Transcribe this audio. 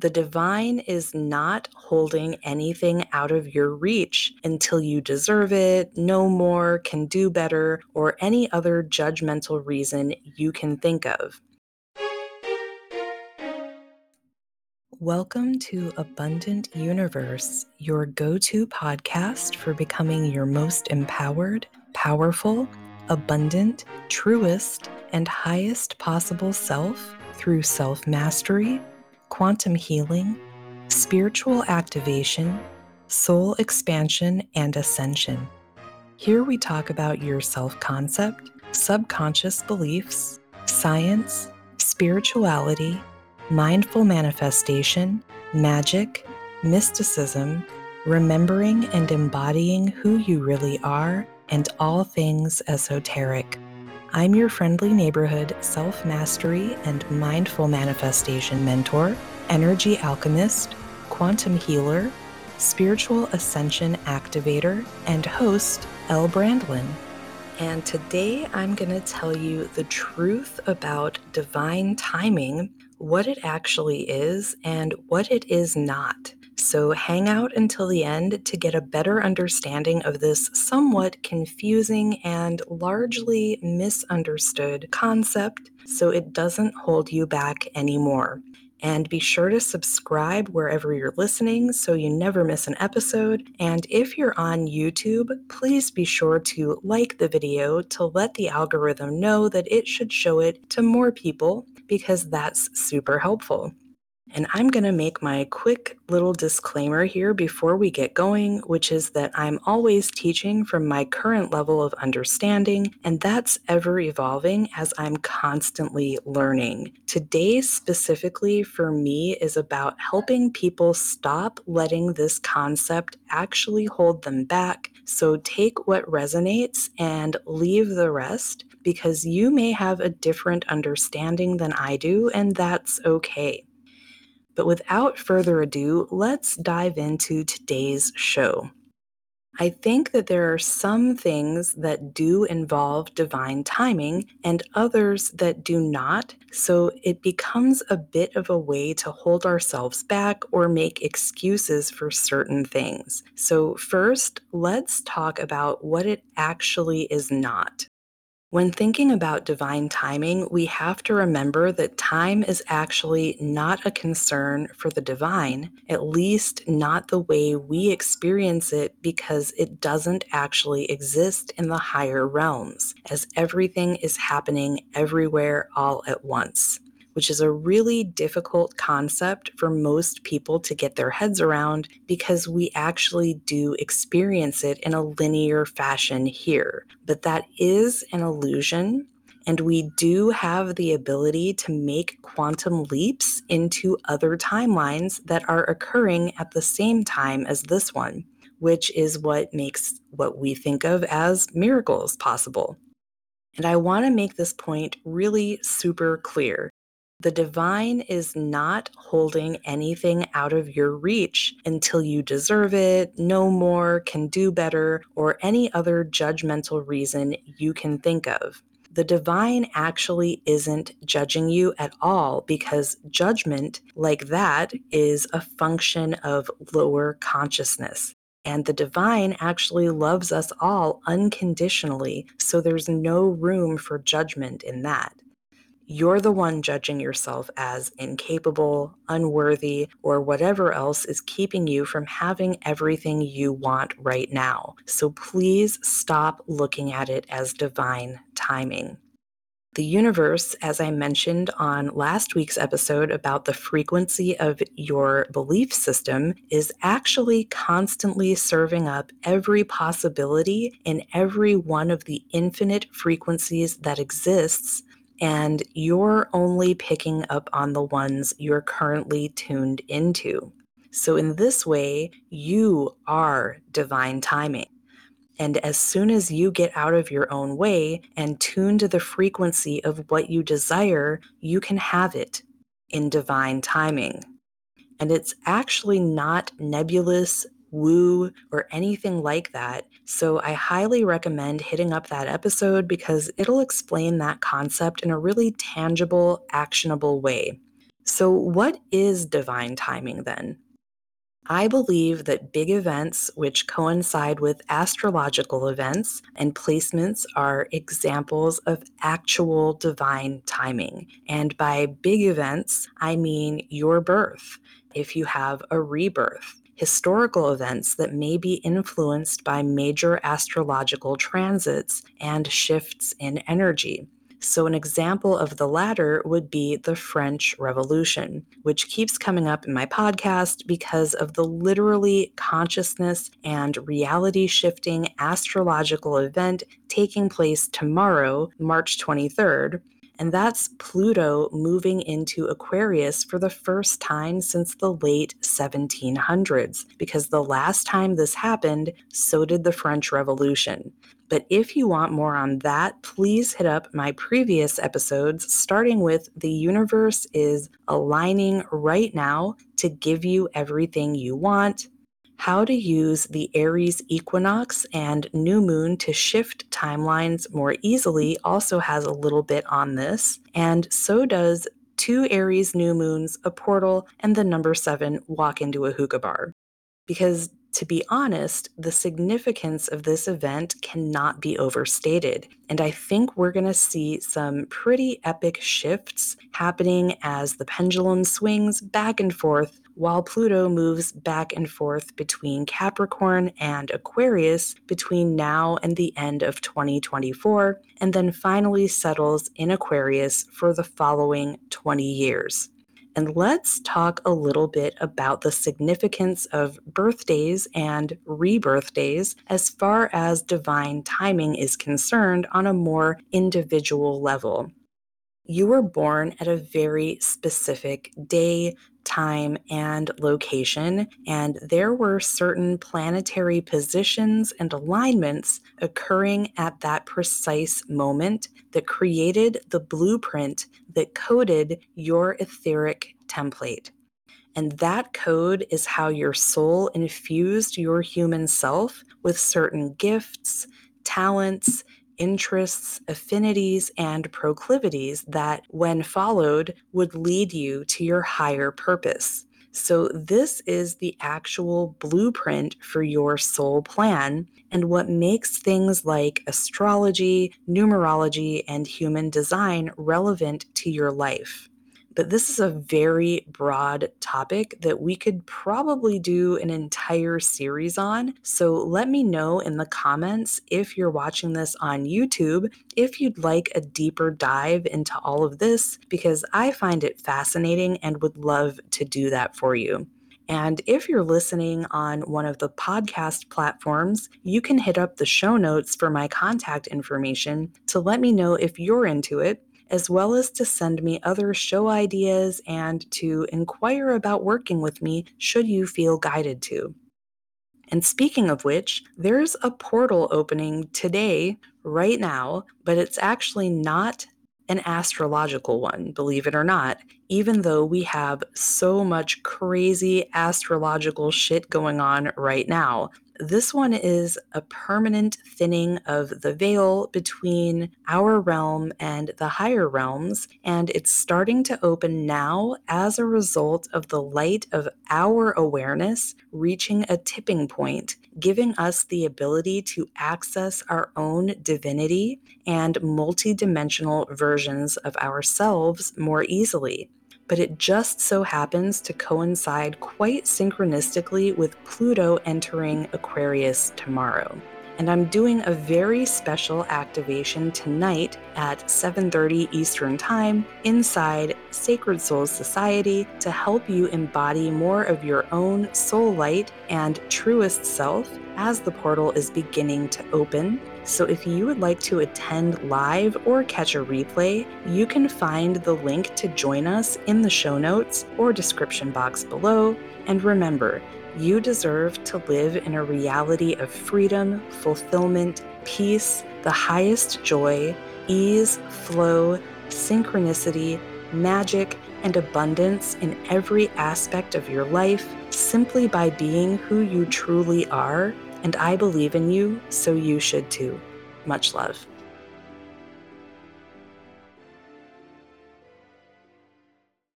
The divine is not holding anything out of your reach until you deserve it, know more, can do better, or any other judgmental reason you can think of. Welcome to Abundant Youniverse, your go to podcast for becoming your most empowered, powerful, abundant, truest, and highest possible self through self mastery quantum healing, spiritual activation, soul expansion, and ascension. Here we talk about your self concept, subconscious beliefs, science, spirituality, mindful manifestation, magic, mysticism, remembering and embodying who you really are, and all things esoteric. I'm your friendly neighborhood self mastery and mindful manifestation mentor, energy alchemist, quantum healer, spiritual ascension activator, and host, Elle Brandlin. And today I'm going to tell you the truth about divine timing, what it actually is, and what it is not. So hang out until the end to get a better understanding of this somewhat confusing and largely misunderstood concept so it doesn't hold you back anymore. And be sure to subscribe wherever you're listening so you never miss an episode. And if you're on YouTube, please be sure to like the video to let the algorithm know that it should show it to more people because that's super helpful. And I'm going to make my quick little disclaimer here before we get going, which is that I'm always teaching from my current level of understanding, and that's ever evolving as I'm constantly learning. Today, specifically for me, is about helping people stop letting this concept actually hold them back. So take what resonates and leave the rest because you may have a different understanding than I do, and that's okay. But without further ado, let's dive into today's show. I think that there are some things that do involve divine timing and others that do not. So it becomes a bit of a way to hold ourselves back or make excuses for certain things. So, first, let's talk about what it actually is not. When thinking about divine timing, we have to remember that time is actually not a concern for the divine, at least not the way we experience it, because it doesn't actually exist in the higher realms, as everything is happening everywhere all at once which is a really difficult concept for most people to get their heads around because we actually do experience it in a linear fashion here. But that is an illusion. And we do have the ability to make quantum leaps into other timelines that are occurring at the same time as this one, which is what makes what we think of as miracles possible. And I want to make this point really super clear. The divine is not holding anything out of your reach until you deserve it, know more, can do better, or any other judgmental reason you can think of. The divine actually isn't judging you at all because judgment, like that, is a function of lower consciousness. And the divine actually loves us all unconditionally, so there's no room for judgment in that you're the one judging yourself as incapable, unworthy, or whatever else is keeping you from having everything you want right now. So please stop looking at it as divine timing. The universe, as I mentioned on last week's episode about the frequency of your belief system, is actually constantly serving up every possibility in every one of the infinite frequencies that exists and you're only picking up on the ones you're currently tuned into. So, in this way, you are divine timing. And as soon as you get out of your own way and tune to the frequency of what you desire, you can have it in divine timing. And it's actually not nebulous woo, or anything like that. So I highly recommend hitting up that episode because it'll explain that concept in a really tangible, actionable way. So, what is divine timing then? I believe that big events which coincide with astrological events and placements are examples of actual divine timing. And by big events, I mean your birth, if you have a rebirth, historical events that may be influenced by major astrological transits and shifts in energy. So, an example of the latter would be the French Revolution, which keeps coming up in my podcast because of the literally consciousness and reality shifting astrological event taking place tomorrow, March 23rd, and that's Pluto moving into Aquarius for the first time since the late 1700s, because the last time this happened, so did the French Revolution. But if you want more on that, please hit up my previous episodes, starting with The Universe is Aligning Right Now to Give You Everything You Want how to use the Aries equinox and new moon to shift timelines more easily also has a little bit on this, and so does two Aries new moons, a portal, and the number seven walk into a hookah bar. Because to be honest, the significance of this event cannot be overstated. And I think we're going to see some pretty epic shifts happening as the pendulum swings back and forth while Pluto moves back and forth between Capricorn and Aquarius between now and the end of 2024, and then finally settles in Aquarius for the following 20 years. And let's talk a little bit about the significance of birthdays and rebirth days as far as divine timing is concerned on a more individual level. You were born at a very specific day, time, and location, and there were certain planetary positions and alignments occurring at that precise moment that created the blueprint that coded your etheric template. And that code is how your soul infused your human self with certain gifts, talents, interests, affinities, and proclivities that, when followed, would lead you to your higher purpose. So, this is the actual blueprint for your soul plan and what makes things like astrology, numerology, and human design relevant to your life. But this is a very broad topic that we could probably do an entire series on. So let me know in the comments if you're watching this on YouTube, if you'd like a deeper dive into all of this, because I find it fascinating and would love to do that for you. And if you're listening on one of the podcast platforms, you can hit up the show notes for my contact information to let me know if you're into it as well as to send me other show ideas and to inquire about working with me should you feel guided to. And speaking of which, there's a portal opening today, right now, but it's actually not an astrological one, believe it or not, even though we have so much crazy astrological shit going on right now. This one is a permanent thinning of the veil between our realm and the higher realms, and it's starting to open now as a result of the light of our awareness reaching a tipping point, giving us the ability to access our own divinity and multidimensional versions of ourselves more easily but it just so happens to coincide quite synchronistically with Pluto entering Aquarius tomorrow. And I'm doing a very special activation tonight at 7:30 Eastern Time inside Sacred Souls Society to help you embody more of your own soul light and truest self as the portal is beginning to open so if you would like to attend live or catch a replay, you can find the link to join us in the show notes or description box below. And remember, you deserve to live in a reality of freedom, fulfillment, peace, the highest joy, ease, flow, synchronicity, magic, and abundance in every aspect of your life simply by being who you truly are and I believe in you, so you should too. Much love.